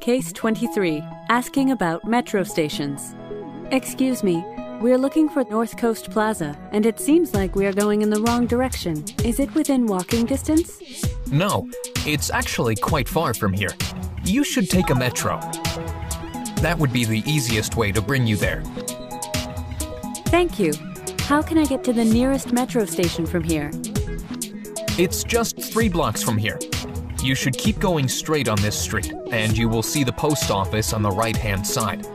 Case 23, asking about metro stations. Excuse me, we're looking for North Coast Plaza, and it seems like we are going in the wrong direction. Is it within walking distance? No, it's actually quite far from here. You should take a metro. That would be the easiest way to bring you there. Thank you. How can I get to the nearest metro station from here? It's just three blocks from here. You should keep going straight on this street, and you will see the post office on the right hand side.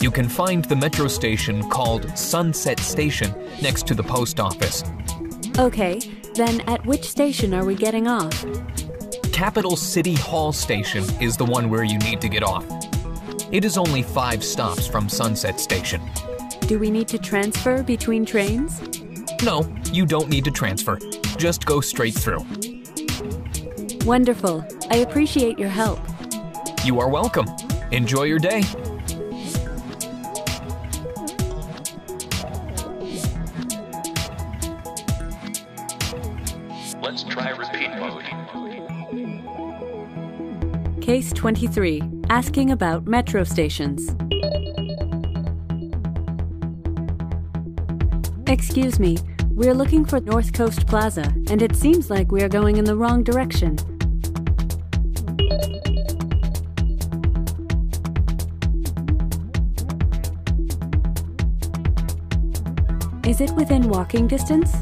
You can find the metro station called Sunset Station next to the post office. Okay, then at which station are we getting off? Capital City Hall Station is the one where you need to get off. It is only five stops from Sunset Station. Do we need to transfer between trains? No, you don't need to transfer. Just go straight through. Wonderful. I appreciate your help. You are welcome. Enjoy your day. Let's try repeat mode. Case 23, asking about metro stations. Excuse me, we're looking for North Coast Plaza, and it seems like we are going in the wrong direction. Is it within walking distance?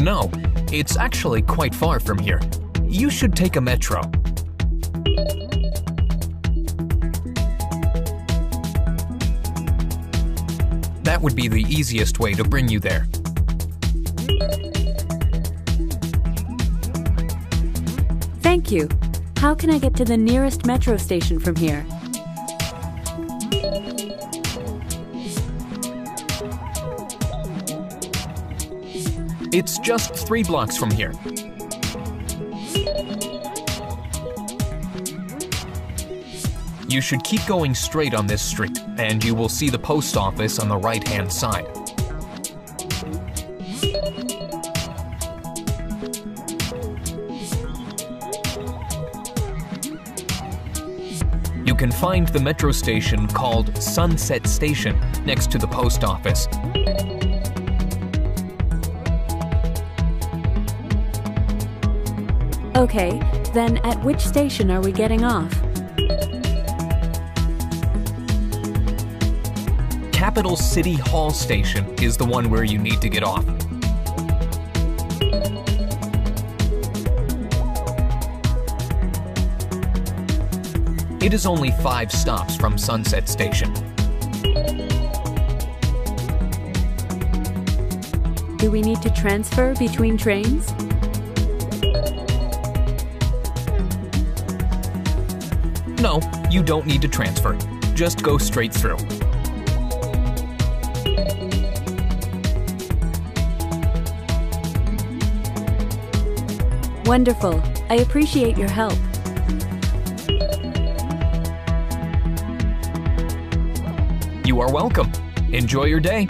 No, it's actually quite far from here. You should take a metro. That would be the easiest way to bring you there. Thank you. How can I get to the nearest metro station from here? It's just three blocks from here. You should keep going straight on this street, and you will see the post office on the right hand side. You can find the metro station called Sunset Station next to the post office. Okay, then at which station are we getting off? Capital City Hall Station is the one where you need to get off. It is only five stops from Sunset Station. Do we need to transfer between trains? No, you don't need to transfer. Just go straight through. Wonderful. I appreciate your help. You are welcome. Enjoy your day.